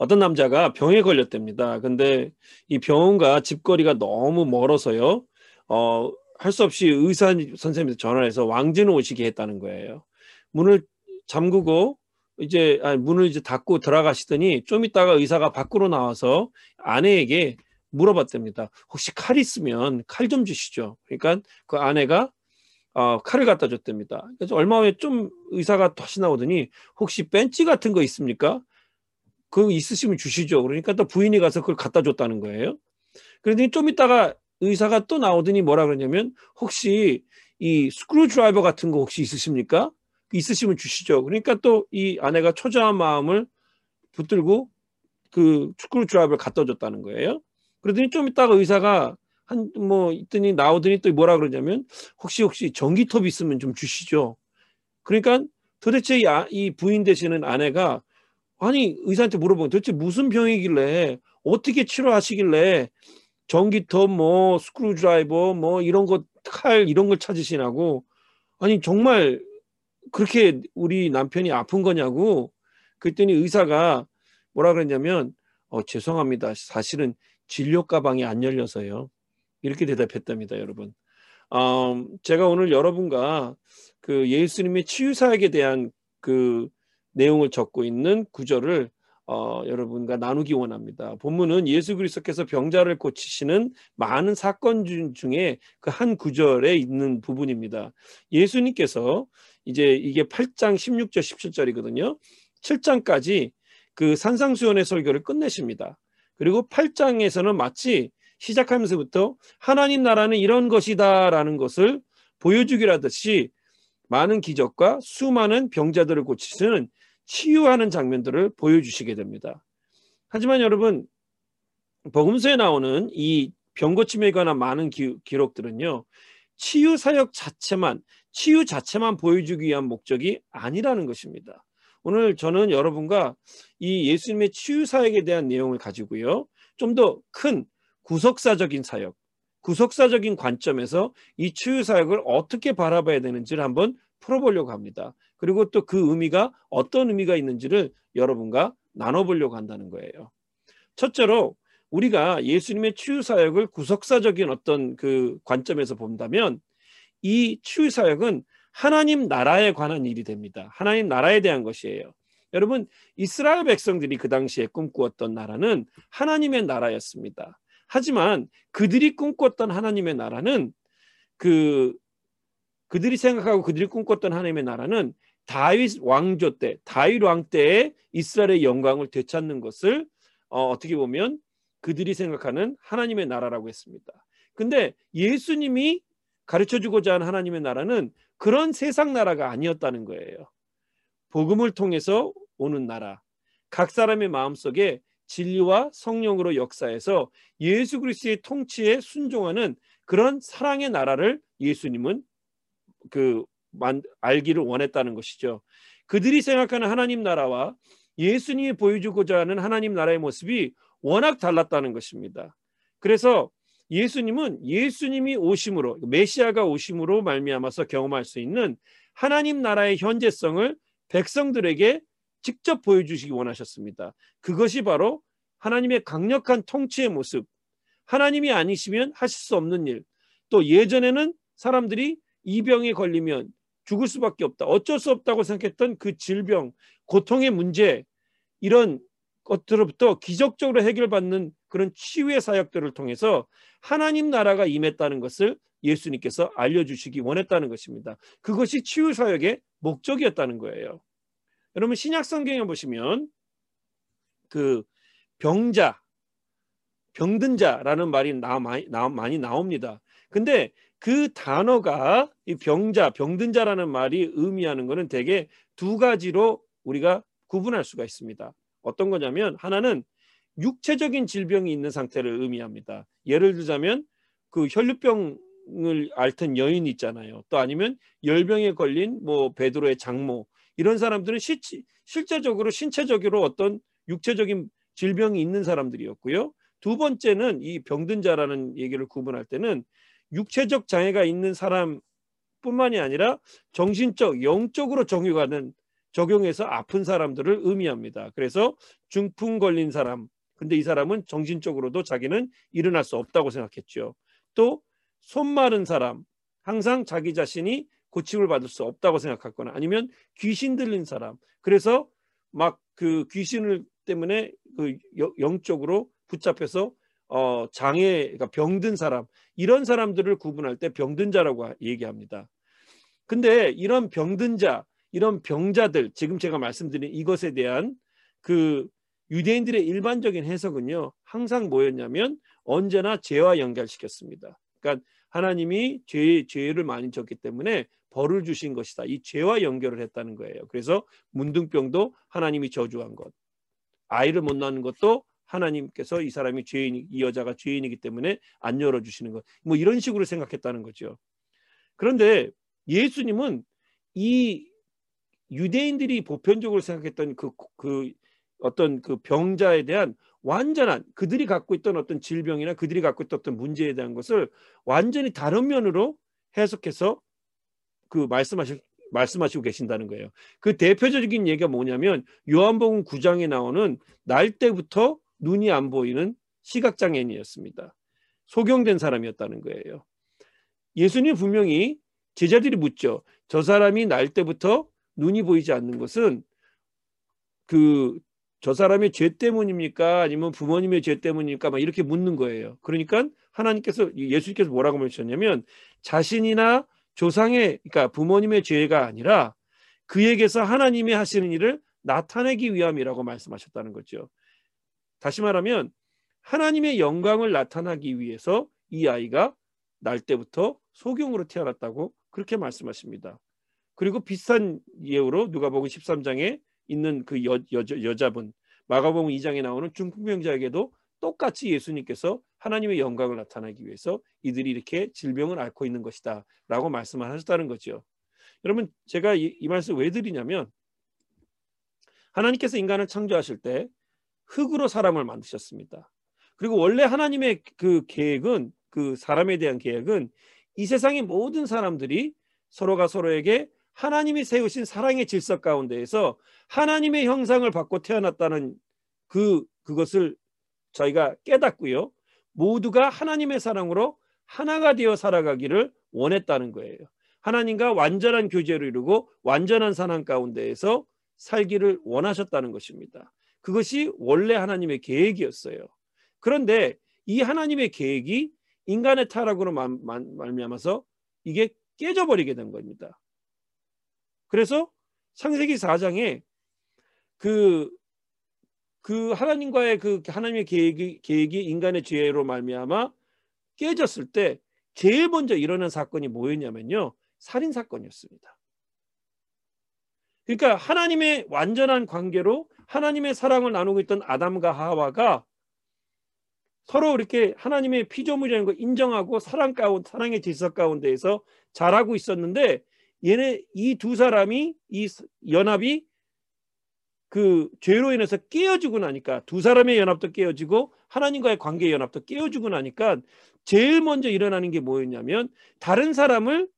어떤 남자가 병에 걸렸답니다. 근데 이 병원과 집거리가 너무 멀어서요. 어, 할 수 없이 의사 선생님한테 전화를 해서 왕진을 오시게 했다는 거예요. 문을 잠그고 이제 아니, 문을 이제 닫고 들어가시더니 좀 있다가 의사가 밖으로 나와서 아내에게 물어봤답니다. 혹시 칼 있으면 칼 좀 주시죠. 그러니까 그 아내가 어, 칼을 갖다 줬답니다. 그래서 얼마 후에 좀 의사가 다시 나오더니 혹시 펜치 같은 거 있습니까? 그거 있으시면 주시죠. 그러니까 또 부인이 가서 그걸 갖다 줬다는 거예요. 그러더니 좀 있다가 의사가 또 나오더니 뭐라 그러냐면 혹시 이 screwdriver 같은 거 혹시 있으십니까? 있으시면 주시죠. 그러니까 또 이 아내가 초조한 마음을 붙들고 그 screwdriver를 갖다 줬다는 거예요. 그러더니 좀 있다가 의사가 한 뭐 있더니 나오더니 또 뭐라 그러냐면 혹시 혹시 전기톱 있으면 좀 주시죠. 그러니까 도대체 이, 아, 이 부인 되시는 아내가 아니 의사한테 물어보면 도대체 무슨 병이길래 어떻게 치료하시길래 전기톱 뭐 스크루 드라이버 뭐 이런 것칼 이런 걸 찾으시냐고. 아니 정말 그렇게 우리 남편이 아픈 거냐고. 그랬더니 의사가 뭐라 그랬냐면 어 죄송합니다. 사실은 진료 가방이 안 열려서요. 이렇게 대답했답니다 여러분. 어, 제가 오늘 여러분과 그 예수님의 치유 사역에 대한 그 내용을 적고 있는 구절을 어, 여러분과 나누기 원합니다. 본문은 예수 그리스도께서 병자를 고치시는 많은 사건 중에 그 한 구절에 있는 부분입니다. 예수님께서 이제 이게 8장 16절 17절이거든요. 7장까지 그 산상수연의 설교를 끝내십니다. 그리고 8장에서는 마치 시작하면서부터 하나님 나라는 이런 것이다라는 것을 보여주기로 하듯이 많은 기적과 수많은 병자들을 고치시는 치유하는 장면들을 보여주시게 됩니다. 하지만 여러분 복음서에 나오는 이 병고침에 관한 많은 기, 기록들은요 치유 사역 자체만 치유 자체만 보여주기 위한 목적이 아니라는 것입니다. 오늘 저는 여러분과 이 예수님의 치유 사역에 대한 내용을 가지고요 좀 더 큰 구속사적인 사역, 구속사적인 관점에서 이 치유 사역을 어떻게 바라봐야 되는지를 한번 풀어보려고 합니다. 그리고 또 그 의미가 어떤 의미가 있는지를 여러분과 나눠보려고 한다는 거예요. 첫째로 우리가 예수님의 치유 사역을 구속사적인 어떤 그 관점에서 본다면 이 치유 사역은 하나님 나라에 관한 일이 됩니다. 하나님 나라에 대한 것이에요. 여러분 이스라엘 백성들이 그 당시에 꿈꾸었던 나라는 하나님의 나라였습니다. 하지만 그들이 꿈꿨던 하나님의 나라는 그 그들이 생각하고 그들이 꿈꿨던 하나님의 나라는 다윗 왕조 때, 다윗 왕 때에 이스라엘의 영광을 되찾는 것을 어, 어떻게 보면 그들이 생각하는 하나님의 나라라고 했습니다. 근데 예수님이 가르쳐 주고자 하는 하나님의 나라는 그런 세상 나라가 아니었다는 거예요. 복음을 통해서 오는 나라. 각 사람의 마음속에 진리와 성령으로 역사해서 예수 그리스도의 통치에 순종하는 그런 사랑의 나라를 예수님은 그 알기를 원했다는 것이죠. 그들이 생각하는 하나님 나라와 예수님이 보여주고자 하는 하나님 나라의 모습이 워낙 달랐다는 것입니다. 그래서 예수님은 예수님이 오심으로 메시아가 오심으로 말미암아서 경험할 수 있는 하나님 나라의 현재성을 백성들에게 직접 보여주시기 원하셨습니다. 그것이 바로 하나님의 강력한 통치의 모습, 하나님이 아니시면 하실 수 없는 일, 또 예전에는 사람들이 이 병에 걸리면 죽을 수밖에 없다. 어쩔 수 없다고 생각했던 그 질병, 고통의 문제 이런 것들로부터 기적적으로 해결받는 그런 치유의 사역들을 통해서 하나님 나라가 임했다는 것을 예수님께서 알려주시기 원했다는 것입니다. 그것이 치유 사역의 목적이었다는 거예요. 여러분 신약 성경에 보시면 그 병자, 병든 자라는 말이 나, 많이, 나, 많이 나옵니다. 근데 그 단어가 이 병자, 병든 자라는 말이 의미하는 것은 대개 두 가지로 우리가 구분할 수가 있습니다. 어떤 거냐면 하나는 육체적인 질병이 있는 상태를 의미합니다. 예를 들자면 그 혈류병을 앓던 여인 있잖아요. 또 아니면 열병에 걸린 뭐 베드로의 장모 이런 사람들은 시, 실제적으로 신체적으로 어떤 육체적인 질병이 있는 사람들이었고요. 두 번째는 이 병든 자라는 얘기를 구분할 때는 육체적 장애가 있는 사람뿐만이 아니라 정신적, 영적으로 정유가는 적용해서 아픈 사람들을 의미합니다. 그래서 중풍 걸린 사람, 근데 이 사람은 정신적으로도 자기는 일어날 수 없다고 생각했죠. 또 손 마른 사람, 항상 자기 자신이 고침을 받을 수 없다고 생각했거나 아니면 귀신 들린 사람, 그래서 막 그 귀신을 때문에 그 영적으로 붙잡혀서 어 장애 그러니까 병든 사람 이런 사람들을 구분할 때 병든 자라고 얘기합니다. 근데 이런 병든 자, 이런 병자들 지금 제가 말씀드린 이것에 대한 그 유대인들의 일반적인 해석은요. 항상 뭐였냐면 언제나 죄와 연결시켰습니다. 그러니까 하나님이 죄 죄를 많이 졌기 때문에 벌을 주신 것이다. 이 죄와 연결을 했다는 거예요. 그래서 문둥병도 하나님이 저주한 것. 아이를 못 낳는 것도 하나님께서 이 사람이 죄인 이 여자가 죄인이기 때문에 안 열어 주시는 것. 뭐 이런 식으로 생각했다는 거죠. 그런데 예수님은 이 유대인들이 보편적으로 생각했던 그, 그 어떤 그 병자에 대한 완전한 그들이 갖고 있던 어떤 질병이나 그들이 갖고 있던 어떤 문제에 대한 것을 완전히 다른 면으로 해석해서 그 말씀하실 말씀하시고 계신다는 거예요. 그 대표적인 얘기가 뭐냐면 요한복음 9장에 나오는 날 때부터 눈이 안 보이는 시각장애인이었습니다. 소경된 사람이었다는 거예요. 예수님 분명히 제자들이 묻죠. 저 사람이 날 때부터 눈이 보이지 않는 것은 그 저 사람의 죄 때문입니까? 아니면 부모님의 죄 때문입니까? 막 이렇게 묻는 거예요. 그러니까 하나님께서 예수님께서 뭐라고 말씀하셨냐면 자신이나 조상의 그러니까 부모님의 죄가 아니라 그에게서 하나님이 하시는 일을 나타내기 위함이라고 말씀하셨다는 거죠. 다시 말하면 하나님의 영광을 나타나기 위해서 이 아이가 날 때부터 소경으로 태어났다고 그렇게 말씀하십니다. 그리고 비슷한 예우로 누가복음 13장에 있는 그 여, 여, 여자분 마가복음 2장에 나오는 중풍병자에게도 똑같이 예수님께서 하나님의 영광을 나타내기 위해서 이들이 이렇게 질병을 앓고 있는 것이다 라고 말씀을 하셨다는 거죠. 여러분 제가 이, 이 말씀 왜 드리냐면 하나님께서 인간을 창조하실 때 흙으로 사람을 만드셨습니다. 그리고 원래 하나님의 그 계획은 그 사람에 대한 계획은 이 세상의 모든 사람들이 서로가 서로에게 하나님이 세우신 사랑의 질서 가운데에서 하나님의 형상을 받고 태어났다는 그 그것을 저희가 깨닫고요. 모두가 하나님의 사랑으로 하나가 되어 살아가기를 원했다는 거예요. 하나님과 완전한 교제를 이루고 완전한 사랑 가운데에서 살기를 원하셨다는 것입니다. 그것이 원래 하나님의 계획이었어요. 그런데 이 하나님의 계획이 인간의 타락으로 말미암아서 이게 깨져버리게 된 겁니다. 그래서 창세기 4장에 그, 그 하나님과의 그 하나님의 계획이, 계획이 인간의 죄로 말미암아 깨졌을 때 제일 먼저 일어난 사건이 뭐였냐면요. 살인 사건이었습니다. 그러니까 하나님의 완전한 관계로 하나님의 사랑을 나누고 있던 아담과 하와가 서로 이렇게 하나님의 피조물이라는 걸 인정하고 사랑 가운 사랑의 질서 가운데에서 자라고 있었는데 얘네 이 두 사람이 이 연합이 그 죄로 인해서 깨어지고 나니까 두 사람의 연합도 깨어지고 하나님과의 관계 연합도 깨어지고 나니까 제일 먼저 일어나는 게 뭐였냐면 다른 사람을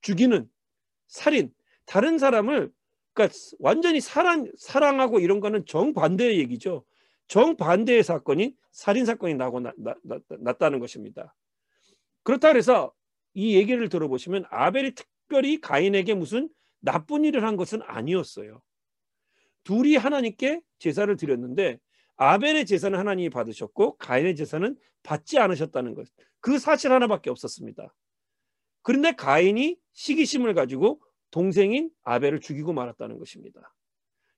죽이는 살인, 다른 사람을 그러니까 완전히 사랑 사랑하고 이런 거는 정반대의 얘기죠. 정반대의 사건이 살인 사건이 나고 났다는 것입니다. 그렇다 그래서 이 얘기를 들어보시면 아벨이 특별히 가인에게 무슨 나쁜 일을 한 것은 아니었어요. 둘이 하나님께 제사를 드렸는데 아벨의 제사는 하나님이 받으셨고 가인의 제사는 받지 않으셨다는 것. 그 사실 하나밖에 없었습니다. 그런데 가인이 시기심을 가지고 동생인 아벨을 죽이고 말았다는 것입니다.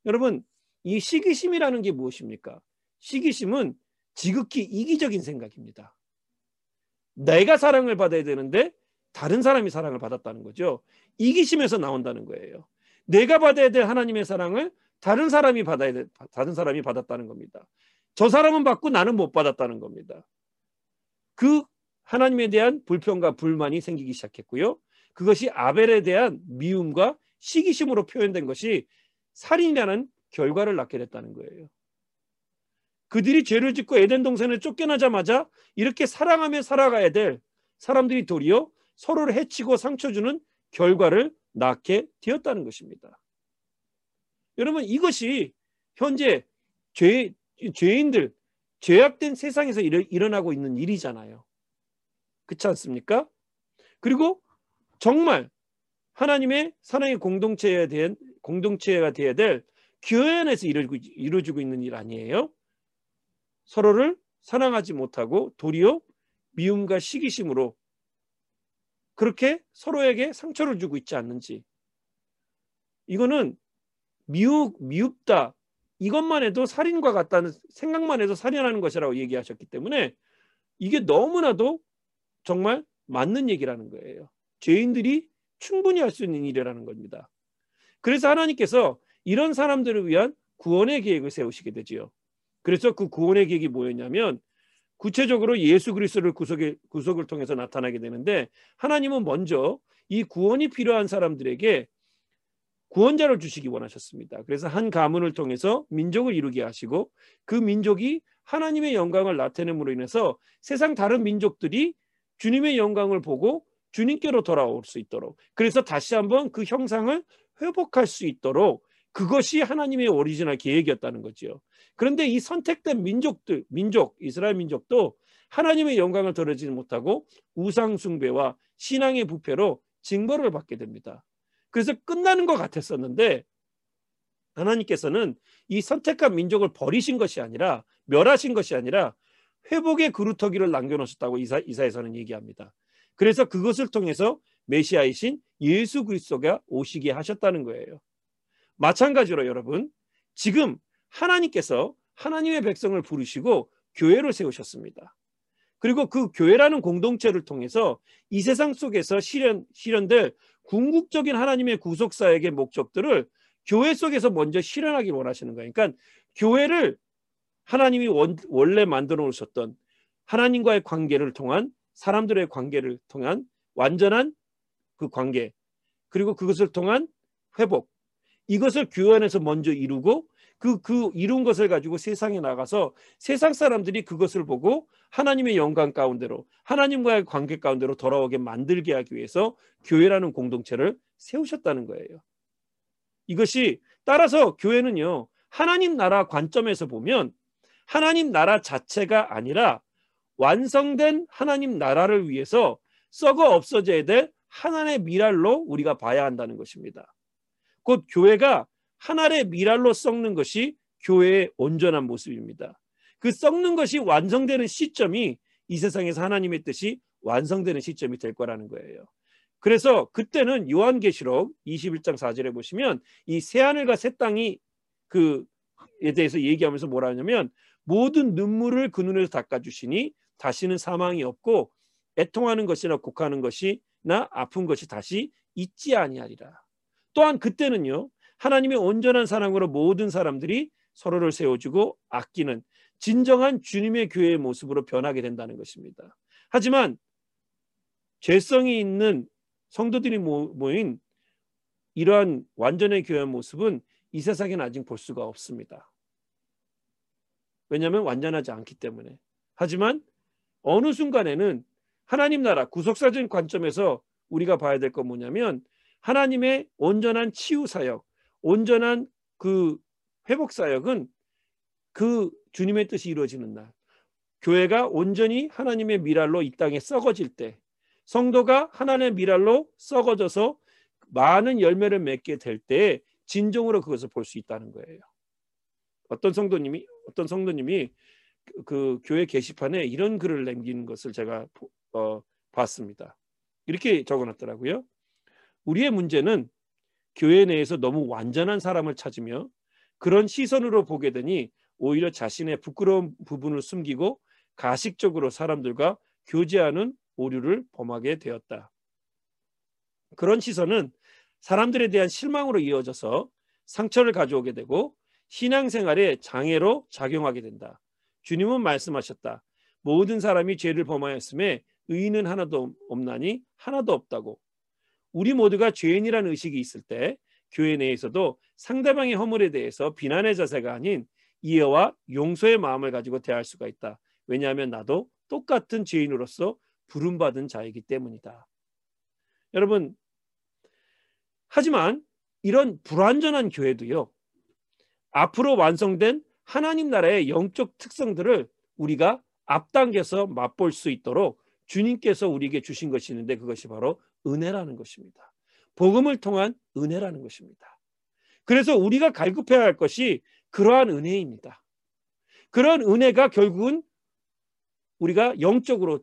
여러분, 이 시기심이라는 게 무엇입니까? 시기심은 지극히 이기적인 생각입니다. 내가 사랑을 받아야 되는데 다른 사람이 사랑을 받았다는 거죠. 이기심에서 나온다는 거예요. 내가 받아야 될 하나님의 사랑을 다른 사람이 받아야 돼, 다른 사람이 받았다는 겁니다. 저 사람은 받고 나는 못 받았다는 겁니다. 그 하나님에 대한 불평과 불만이 생기기 시작했고요. 그것이 아벨에 대한 미움과 시기심으로 표현된 것이 살인이라는 결과를 낳게 됐다는 거예요. 그들이 죄를 짓고 에덴 동산을 쫓겨나자마자 이렇게 사랑하며 살아가야 될 사람들이 도리어 서로를 해치고 상처 주는 결과를 낳게 되었다는 것입니다. 여러분 이것이 현재 죄 죄인들 죄악된 세상에서 일어, 일어나고 있는 일이잖아요. 그렇지 않습니까? 그리고 정말 하나님의 사랑의 공동체에 대한 공동체가 되어야 될 교회 안에서 이루어지고, 이루어지고 있는 일 아니에요? 서로를 사랑하지 못하고 도리어 미움과 시기심으로 그렇게 서로에게 상처를 주고 있지 않는지 이거는 미흡, 미흡다 이것만 해도 살인과 같다는 생각만 해도 살인하는 것이라고 얘기하셨기 때문에 이게 너무나도 정말 맞는 얘기라는 거예요. 죄인들이 충분히 할 수 있는 일이라는 겁니다. 그래서 하나님께서 이런 사람들을 위한 구원의 계획을 세우시게 되지요. 그래서 그 구원의 계획이 뭐였냐면 구체적으로 예수 그리스도를 구속의, 구속을 통해서 나타나게 되는데 하나님은 먼저 이 구원이 필요한 사람들에게 구원자를 주시기 원하셨습니다. 그래서 한 가문을 통해서 민족을 이루게 하시고 그 민족이 하나님의 영광을 나타냄으로 인해서 세상 다른 민족들이 주님의 영광을 보고 주님께로 돌아올 수 있도록 그래서 다시 한번 그 형상을 회복할 수 있도록 그것이 하나님의 오리지널 계획이었다는 거지요. 그런데 이 선택된 민족들, 민족, 이스라엘 민족도 하나님의 영광을 드러내지 못하고 우상 숭배와 신앙의 부패로 징벌을 받게 됩니다. 그래서 끝나는 것 같았었는데 하나님께서는 이 선택한 민족을 버리신 것이 아니라 멸하신 것이 아니라 회복의 그루터기를 남겨놓으셨다고 이사, 이사에서는 얘기합니다. 그래서 그것을 통해서 메시아이신 예수 그리스도가 오시게 하셨다는 거예요. 마찬가지로 여러분 지금 하나님께서 하나님의 백성을 부르시고 교회를 세우셨습니다. 그리고 그 교회라는 공동체를 통해서 이 세상 속에서 실현 실현될 궁극적인 하나님의 구속사역의 목적들을 교회 속에서 먼저 실현하기 원하시는 거예요. 그러니까 교회를 하나님이 원, 원래 만들어 놓으셨던 하나님과의 관계를 통한 사람들의 관계를 통한 완전한 그 관계 그리고 그것을 통한 회복 이것을 교회 안에서 먼저 이루고 그, 그 이룬 것을 가지고 세상에 나가서 세상 사람들이 그것을 보고 하나님의 영광 가운데로 하나님과의 관계 가운데로 돌아오게 만들게 하기 위해서 교회라는 공동체를 세우셨다는 거예요. 이것이 따라서 교회는요, 하나님 나라 관점에서 보면 하나님 나라 자체가 아니라 완성된 하나님 나라를 위해서 썩어 없어져야 될 하나님의 미랄로 우리가 봐야 한다는 것입니다. 곧 교회가 하나의 미랄로 썩는 것이 교회의 온전한 모습입니다. 그 썩는 것이 완성되는 시점이 이 세상에서 하나님의 뜻이 완성되는 시점이 될 거라는 거예요. 그래서 그때는 요한계시록 21장 4절에 보시면 이 새하늘과 새 땅이 그에 대해서 얘기하면서 뭐라 하냐면 모든 눈물을 그 눈에서 닦아주시니 다시는 사망이 없고 애통하는 것이나 곡하는 것이나 아픈 것이 다시 있지 아니하리라. 또한 그때는요 하나님의 온전한 사랑으로 모든 사람들이 서로를 세워주고 아끼는 진정한 주님의 교회의 모습으로 변하게 된다는 것입니다. 하지만 죄성이 있는 성도들이 모인 이러한 완전의 교회 모습은 이 세상에는 아직 볼 수가 없습니다. 왜냐하면 완전하지 않기 때문에. 하지만 어느 순간에는 하나님 나라 구속사적인 관점에서 우리가 봐야 될 건 뭐냐면 하나님의 온전한 치유 사역, 온전한 그 회복 사역은 그 주님의 뜻이 이루어지는 날 교회가 온전히 하나님의 미랄로 이 땅에 썩어질 때 성도가 하나님의 미랄로 썩어져서 많은 열매를 맺게 될 때 진정으로 그것을 볼 수 있다는 거예요. 어떤 성도님이 어떤 성도님이 그, 그 교회 게시판에 이런 글을 남기는 것을 제가 어, 봤습니다. 이렇게 적어놨더라고요. 우리의 문제는 교회 내에서 너무 완전한 사람을 찾으며 그런 시선으로 보게 되니 오히려 자신의 부끄러운 부분을 숨기고 가식적으로 사람들과 교제하는 오류를 범하게 되었다. 그런 시선은 사람들에 대한 실망으로 이어져서 상처를 가져오게 되고 신앙생활에 장애로 작용하게 된다. 주님은 말씀하셨다. 모든 사람이 죄를 범하였음에 의인은 하나도 없나니 하나도 없다고. 우리 모두가 죄인이라는 의식이 있을 때 교회 내에서도 상대방의 허물에 대해서 비난의 자세가 아닌 이해와 용서의 마음을 가지고 대할 수가 있다. 왜냐하면 나도 똑같은 죄인으로서 부름받은 자이기 때문이다. 여러분, 하지만 이런 불완전한 교회도요, 앞으로 완성된 하나님 나라의 영적 특성들을 우리가 앞당겨서 맛볼 수 있도록 주님께서 우리에게 주신 것이 있는데 그것이 바로 은혜라는 것입니다. 복음을 통한 은혜라는 것입니다. 그래서 우리가 갈급해야 할 것이 그러한 은혜입니다. 그런 은혜가 결국은 우리가 영적으로,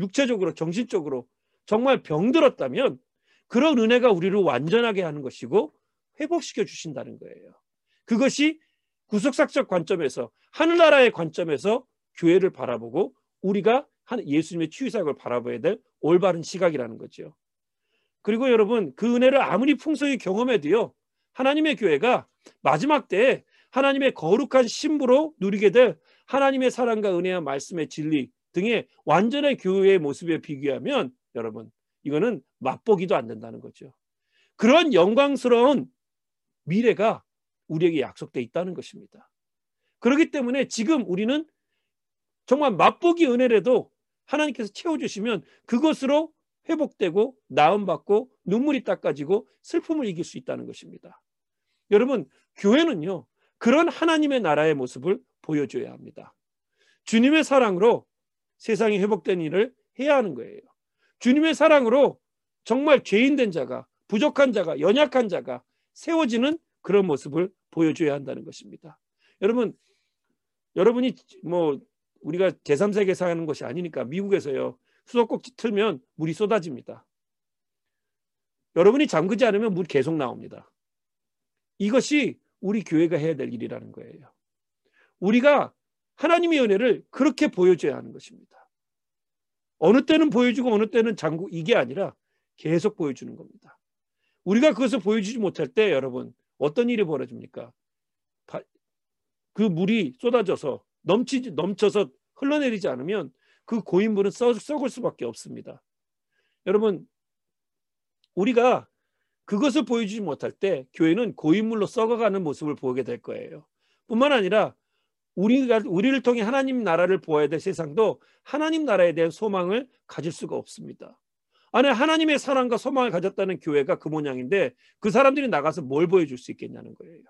육체적으로, 정신적으로 정말 병들었다면 그런 은혜가 우리를 완전하게 하는 것이고 회복시켜 주신다는 거예요. 그것이 구속사적 관점에서 하늘나라의 관점에서 교회를 바라보고 우리가 예수님의 치유사역을 바라봐야 될 올바른 시각이라는 거죠. 그리고 여러분 그 은혜를 아무리 풍성히 경험해도요 하나님의 교회가 마지막 때에 하나님의 거룩한 신부로 누리게 될 하나님의 사랑과 은혜와 말씀의 진리 등의 완전한 교회의 모습에 비교하면 여러분 이거는 맛보기도 안 된다는 거죠. 그런 영광스러운 미래가 우리에게 약속돼 있다는 것입니다. 그렇기 때문에 지금 우리는 정말 맛보기 은혜라도 하나님께서 채워주시면 그것으로 회복되고 나음받고 눈물이 닦아지고 슬픔을 이길 수 있다는 것입니다. 여러분 교회는요 그런 하나님의 나라의 모습을 보여줘야 합니다. 주님의 사랑으로 세상이 회복된 일을 해야 하는 거예요. 주님의 사랑으로 정말 죄인된 자가 부족한 자가 연약한 자가 세워지는 그런 모습을 보여줘야 한다는 것입니다. 여러분 여러분이 뭐 우리가 제3세계 사는 것이 아니니까 미국에서요. 수도꼭지 틀면 물이 쏟아집니다. 여러분이 잠그지 않으면 물 계속 나옵니다. 이것이 우리 교회가 해야 될 일이라는 거예요. 우리가 하나님의 은혜를 그렇게 보여줘야 하는 것입니다. 어느 때는 보여주고 어느 때는 잠고 이게 아니라 계속 보여주는 겁니다. 우리가 그것을 보여주지 못할 때 여러분 어떤 일이 벌어집니까? 그 물이 쏟아져서 넘치지 넘쳐서 흘러내리지 않으면 그 고인물은 썩, 썩을 수밖에 없습니다. 여러분 우리가 그것을 보여주지 못할 때 교회는 고인물로 썩어가는 모습을 보게 될 거예요. 뿐만 아니라 우리가 우리를 통해 하나님 나라를 보아야 될 세상도 하나님 나라에 대한 소망을 가질 수가 없습니다. 안에 하나님의 사랑과 소망을 가졌다는 교회가 그 모양인데 그 사람들이 나가서 뭘 보여줄 수 있겠냐는 거예요.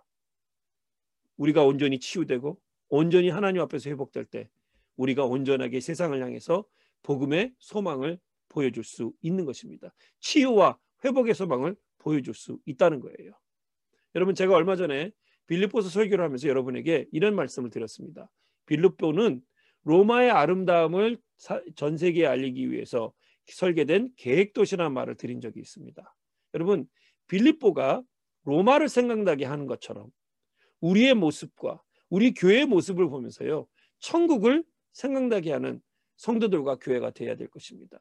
우리가 온전히 치유되고 온전히 하나님 앞에서 회복될 때 우리가 온전하게 세상을 향해서 복음의 소망을 보여줄 수 있는 것입니다. 치유와 회복의 소망을 보여줄 수 있다는 거예요. 여러분 제가 얼마 전에 빌립보서 설교를 하면서 여러분에게 이런 말씀을 드렸습니다. 빌립보는 로마의 아름다움을 전 세계에 알리기 위해서 설계된 계획도시라는 말을 드린 적이 있습니다. 여러분 빌립보가 로마를 생각나게 하는 것처럼 우리의 모습과 우리 교회의 모습을 보면서요. 천국을 생각나게 하는 성도들과 교회가 되어야 될 것입니다.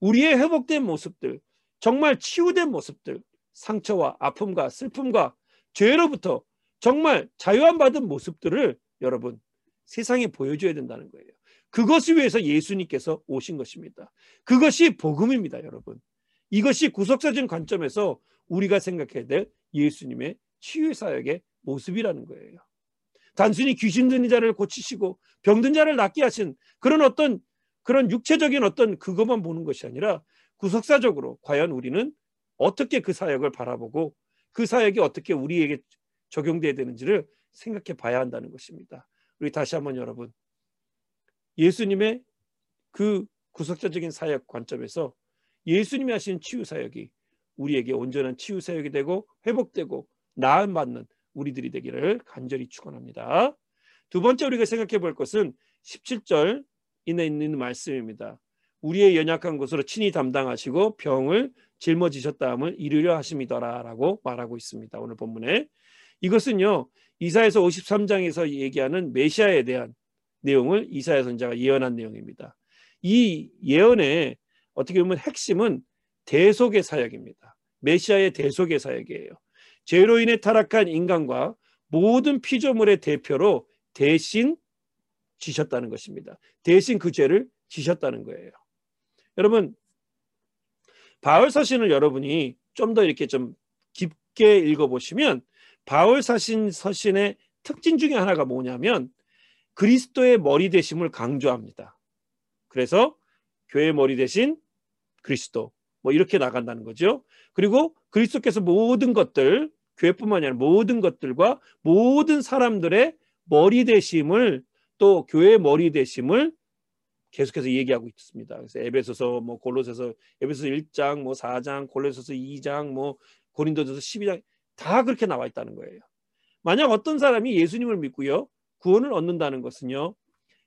우리의 회복된 모습들, 정말 치유된 모습들, 상처와 아픔과 슬픔과 죄로부터 정말 자유함 받은 모습들을 여러분 세상에 보여줘야 된다는 거예요. 그것을 위해서 예수님께서 오신 것입니다. 그것이 복음입니다, 여러분. 이것이 구속사적 관점에서 우리가 생각해야 될 예수님의 치유 사역의 모습이라는 거예요. 단순히 귀신 들린 자를 고치시고 병든 자를 낫게 하신 그런 어떤 그런 육체적인 어떤 그것만 보는 것이 아니라 구속사적으로 과연 우리는 어떻게 그 사역을 바라보고 그 사역이 어떻게 우리에게 적용돼야 되는지를 생각해 봐야 한다는 것입니다. 우리 다시 한번 여러분 예수님의 그 구속자적인 사역 관점에서 예수님이 하신 치유 사역이 우리에게 온전한 치유 사역이 되고 회복되고 나음 받는 우리들이 되기를 간절히 축원합니다. 두 번째 우리가 생각해 볼 것은 17절 이내 있는 말씀입니다. 우리의 연약한 곳으로 친히 담당하시고 병을 짊어지셨다함을 이루려 하심이더라라고 말하고 있습니다. 오늘 본문에 이것은요 이사에서 53장에서 얘기하는 메시아에 대한 내용을 이사야 선자가 예언한 내용입니다. 이 예언의 어떻게 보면 핵심은 대속의 사역입니다. 메시아의 대속의 사역이에요. 죄로 인해 타락한 인간과 모든 피조물의 대표로 대신 지셨다는 것입니다. 대신 그 죄를 지셨다는 거예요. 여러분 바울 서신을 여러분이 좀 더 이렇게 좀 깊게 읽어보시면 바울 서신 서신의 특징 중에 하나가 뭐냐면 그리스도의 머리 되심을 강조합니다. 그래서 교회 머리 대신 그리스도 뭐 이렇게 나간다는 거죠. 그리고 그리스도께서 모든 것들 교회뿐만이 아니라 모든 것들과 모든 사람들의 머리 대심을 또 교회의 머리 대심을 계속해서 얘기하고 있습니다. 그래서 에베소서 뭐 골로새서 에베소서 1장 뭐 4장 골로새서 2장 뭐 고린도전서 12장 다 그렇게 나와 있다는 거예요. 만약 어떤 사람이 예수님을 믿고요. 구원을 얻는다는 것은요.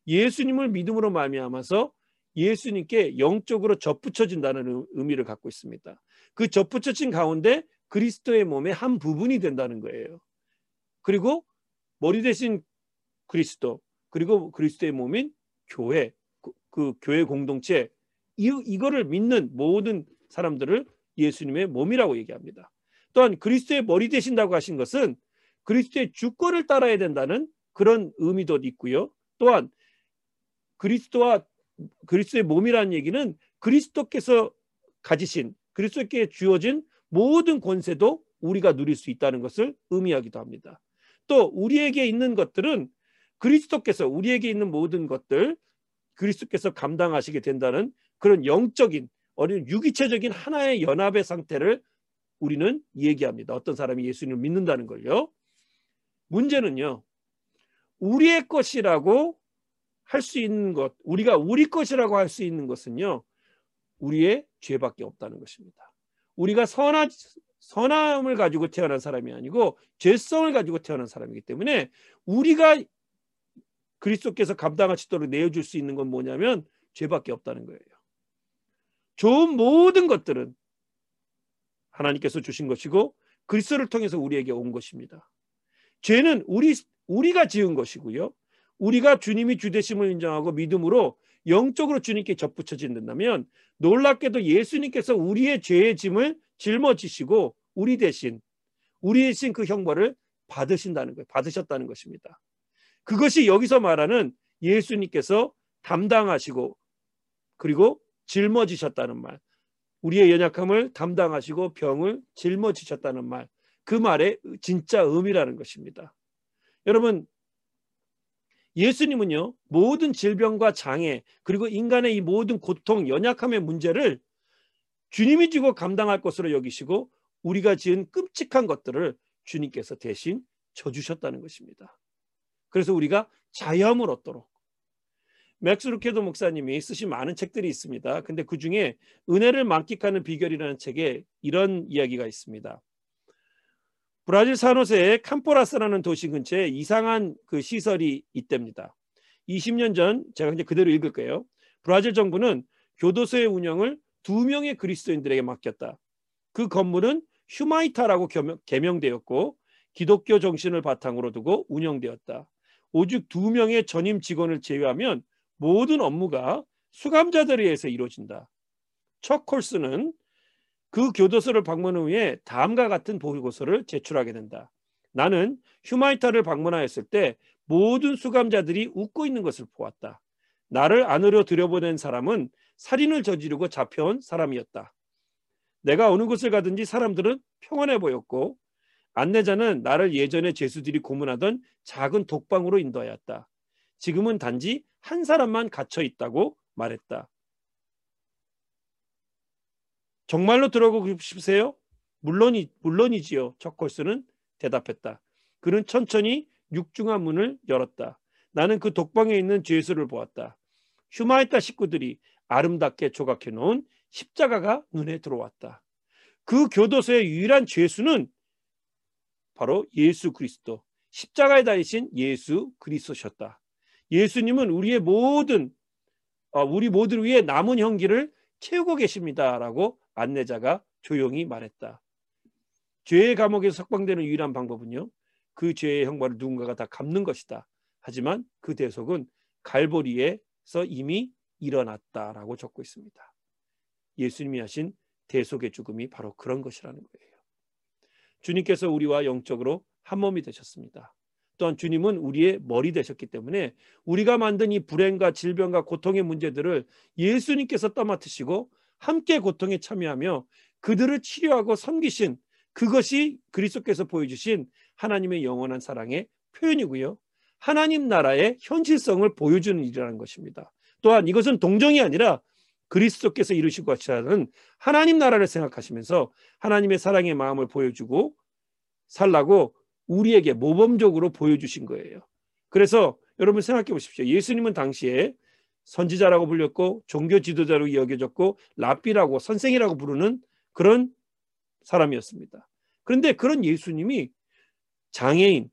예수님을 믿음으로 말미암아서 예수님께 영적으로 접붙여진다는 의미를 갖고 있습니다. 그 접붙여진 가운데 그리스도의 몸의 한 부분이 된다는 거예요. 그리고 머리 대신 그리스도 그리고 그리스도의 몸인 교회 그, 그 교회 공동체 이, 이거를 믿는 모든 사람들을 예수님의 몸이라고 얘기합니다. 또한 그리스도의 머리 되신다고 하신 것은 그리스도의 주권을 따라야 된다는 그런 의미도 있고요. 또한 그리스도와 그리스도의 몸이라는 얘기는 그리스도께서 가지신 그리스도께 주어진 모든 권세도 우리가 누릴 수 있다는 것을 의미하기도 합니다. 또 우리에게 있는 것들은 그리스도께서 우리에게 있는 모든 것들 그리스도께서 감당하시게 된다는 그런 영적인 어린 유기체적인 하나의 연합의 상태를 우리는 얘기합니다. 어떤 사람이 예수님을 믿는다는 걸요. 문제는요. 우리의 것이라고 할 수 있는 것, 우리가 우리 것이라고 할 수 있는 것은요. 우리의 죄밖에 없다는 것입니다. 우리가 선하, 선함을 가지고 태어난 사람이 아니고 죄성을 가지고 태어난 사람이기 때문에 우리가 그리스도께서 감당하시도록 내어줄 수 있는 건 뭐냐면 죄밖에 없다는 거예요. 좋은 모든 것들은 하나님께서 주신 것이고 그리스도를 통해서 우리에게 온 것입니다. 죄는 우리 우리가 지은 것이고요. 우리가 주님이 주되심을 인정하고 믿음으로 영적으로 주님께 접붙여진다면 놀랍게도 예수님께서 우리의 죄의 짐을 짊어지시고 우리 대신 우리 대신 그 형벌을 받으신다는 거예요. 받으셨다는 것입니다. 그것이 여기서 말하는 예수님께서 담당하시고 그리고 짊어지셨다는 말. 우리의 연약함을 담당하시고 병을 짊어지셨다는 말. 그 말의 진짜 의미라는 것입니다. 여러분 예수님은요 모든 질병과 장애 그리고 인간의 이 모든 고통 연약함의 문제를 주님이 지고 감당할 것으로 여기시고 우리가 지은 끔찍한 것들을 주님께서 대신 져주셨다는 것입니다. 그래서 우리가 자유함을 얻도록 맥스 루케도 목사님이 쓰신 많은 책들이 있습니다. 근데 그 중에 은혜를 만끽하는 비결이라는 책에 이런 이야기가 있습니다. 브라질 산호세의 캄포라스라는 도시 근처에 이상한 그 시설이 있답니다. 20년 전 제가 이제 그대로 읽을 거예요. 브라질 정부는 교도소의 운영을 두 명의 그리스도인들에게 맡겼다. 그 건물은 휴마이타라고 개명되었고 기독교 정신을 바탕으로 두고 운영되었다. 오직 두 명의 전임 직원을 제외하면 모든 업무가 수감자들에 의해서 이루어진다. 첫 콜스는 그 교도소를 방문 후에 다음과 같은 보고서를 제출하게 된다. 나는 휴마이타를 방문하였을 때 모든 수감자들이 웃고 있는 것을 보았다. 나를 안으로 들여보낸 사람은 살인을 저지르고 잡혀온 사람이었다. 내가 어느 곳을 가든지 사람들은 평안해 보였고 안내자는 나를 예전에 죄수들이 고문하던 작은 독방으로 인도하였다. 지금은 단지 한 사람만 갇혀 있다고 말했다. 정말로 들어가고 싶으세요? 물론이 물론이지요. 척콜스는 대답했다. 그는 천천히 육중한 문을 열었다. 나는 그 독방에 있는 죄수를 보았다. 휴마이타 식구들이 아름답게 조각해 놓은 십자가가 눈에 들어왔다. 그 교도소의 유일한 죄수는 바로 예수 그리스도, 십자가에 달리신 예수 그리스도셨다. 예수님은 우리의 모든 어, 우리 모두를 위해 남은 형기를 채우고 계십니다라고 안내자가 조용히 말했다. 죄의 감옥에서 석방되는 유일한 방법은요. 그 죄의 형벌을 누군가가 다 갚는 것이다. 하지만 그 대속은 갈보리에서 이미 일어났다라고 적고 있습니다. 예수님이 하신 대속의 죽음이 바로 그런 것이라는 거예요. 주님께서 우리와 영적으로 한 몸이 되셨습니다. 또한 주님은 우리의 머리 되셨기 때문에 우리가 만든 이 불행과 질병과 고통의 문제들을 예수님께서 떠맡으시고 함께 고통에 참여하며 그들을 치료하고 섬기신 그것이 그리스도께서 보여주신 하나님의 영원한 사랑의 표현이고요. 하나님 나라의 현실성을 보여주는 일이라는 것입니다. 또한 이것은 동정이 아니라 그리스도께서 이루시고 하시는 하나님 나라를 생각하시면서 하나님의 사랑의 마음을 보여주고 살라고 우리에게 모범적으로 보여주신 거예요. 그래서 여러분 생각해 보십시오. 예수님은 당시에 선지자라고 불렸고 종교 지도자로 여겨졌고 랍비라고 선생이라고 부르는 그런 사람이었습니다. 그런데 그런 예수님이 장애인,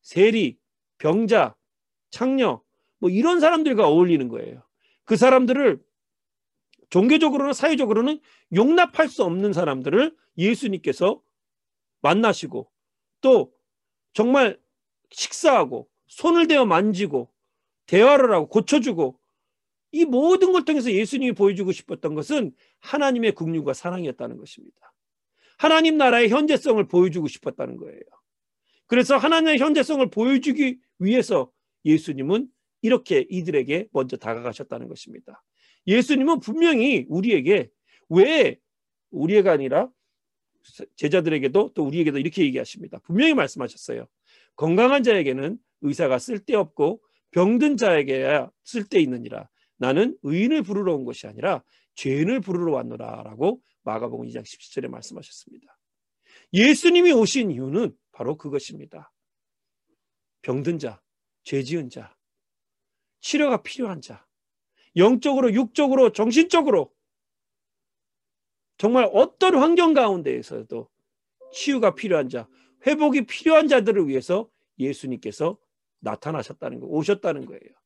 세리, 병자, 창녀 뭐 이런 사람들과 어울리는 거예요. 그 사람들을 종교적으로나 사회적으로는 용납할 수 없는 사람들을 예수님께서 만나시고 또 정말 식사하고 손을 대어 만지고 대화를 하고 고쳐주고 이 모든 걸 통해서 예수님이 보여주고 싶었던 것은 하나님의 국류가 사랑이었다는 것입니다. 하나님 나라의 현재성을 보여주고 싶었다는 거예요. 그래서 하나님의 현재성을 보여주기 위해서 예수님은 이렇게 이들에게 먼저 다가가셨다는 것입니다. 예수님은 분명히 우리에게 왜 우리가 아니라 제자들에게도 또 우리에게도 이렇게 얘기하십니다. 분명히 말씀하셨어요. 건강한 자에게는 의사가 쓸데없고 병든 자에게야 쓸데 있느니라. 나는 의인을 부르러 온 것이 아니라 죄인을 부르러 왔노라라고 마가복음 2장 17절에 말씀하셨습니다. 예수님이 오신 이유는 바로 그것입니다. 병든 자, 죄 지은 자, 치료가 필요한 자, 영적으로, 육적으로, 정신적으로 정말 어떤 환경 가운데에서도 치유가 필요한 자, 회복이 필요한 자들을 위해서 예수님께서 나타나셨다는 거, 오셨다는 거예요.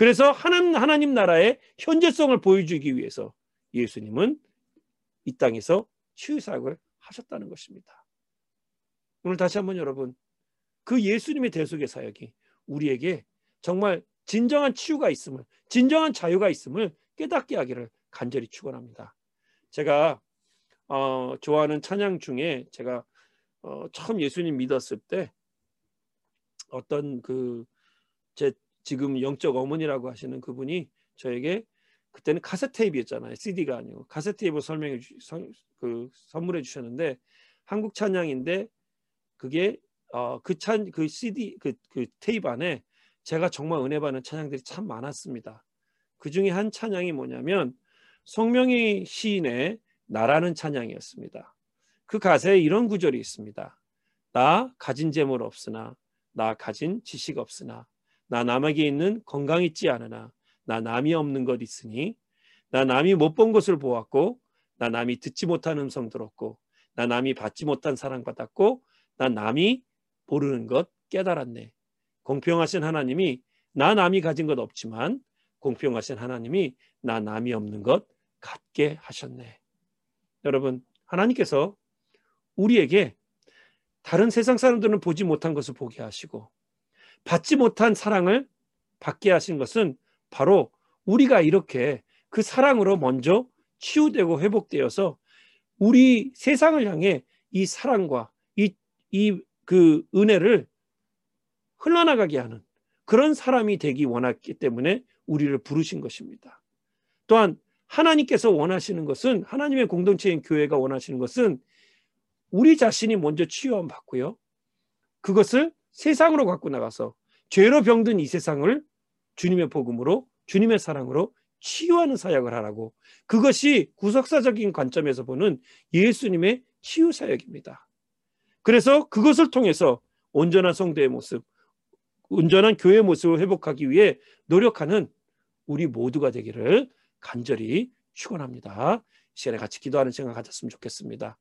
그래서 하나님, 하나님 나라의 현재성을 보여주기 위해서 예수님은 이 땅에서 치유 사역을 하셨다는 것입니다. 오늘 다시 한번 여러분, 그 예수님의 대속의 사역이 우리에게 정말 진정한 치유가 있음을, 진정한 자유가 있음을 깨닫게 하기를 간절히 축원합니다. 제가 어, 좋아하는 찬양 중에 제가 어, 처음 예수님 믿었을 때 어떤 그 제 지금 영적 어머니라고 하시는 그분이 저에게 그때는 카세트 테이프였잖아요. CD가 아니고 카세트 테이프 설명해 주, 선, 그 선물해 주셨는데 한국 찬양인데 그게 어, 그 찬, 그 CD, 그, 그 테이프 안에 제가 정말 은혜 받는 찬양들이 참 많았습니다. 그 중에 한 찬양이 뭐냐면 성명희 시인의 나라는 찬양이었습니다. 그 가사에 이런 구절이 있습니다. 나 가진 재물 없으나 나 가진 지식 없으나 나 남에게 있는 건강 있지 않으나 나 남이 없는 것 있으니 나 남이 못 본 것을 보았고 나 남이 듣지 못한 음성 들었고 나 남이 받지 못한 사랑 받았고 나 남이 모르는 것 깨달았네. 공평하신 하나님이 나 남이 가진 것 없지만 공평하신 하나님이 나 남이 없는 것 갖게 하셨네. 여러분, 하나님께서 우리에게 다른 세상 사람들은 보지 못한 것을 보게 하시고 받지 못한 사랑을 받게 하신 것은 바로 우리가 이렇게 그 사랑으로 먼저 치유되고 회복되어서 우리 세상을 향해 이 사랑과 이 이 그 은혜를 흘러나가게 하는 그런 사람이 되기 원했기 때문에 우리를 부르신 것입니다. 또한 하나님께서 원하시는 것은 하나님의 공동체인 교회가 원하시는 것은 우리 자신이 먼저 치유함 받고요. 그것을 세상으로 갖고 나가서 죄로 병든 이 세상을 주님의 복음으로 주님의 사랑으로 치유하는 사역을 하라고 그것이 구속사적인 관점에서 보는 예수님의 치유 사역입니다. 그래서 그것을 통해서 온전한 성도의 모습, 온전한 교회 모습을 회복하기 위해 노력하는 우리 모두가 되기를 간절히 축원합니다. 시간에 같이 기도하는 시간 가졌으면 좋겠습니다.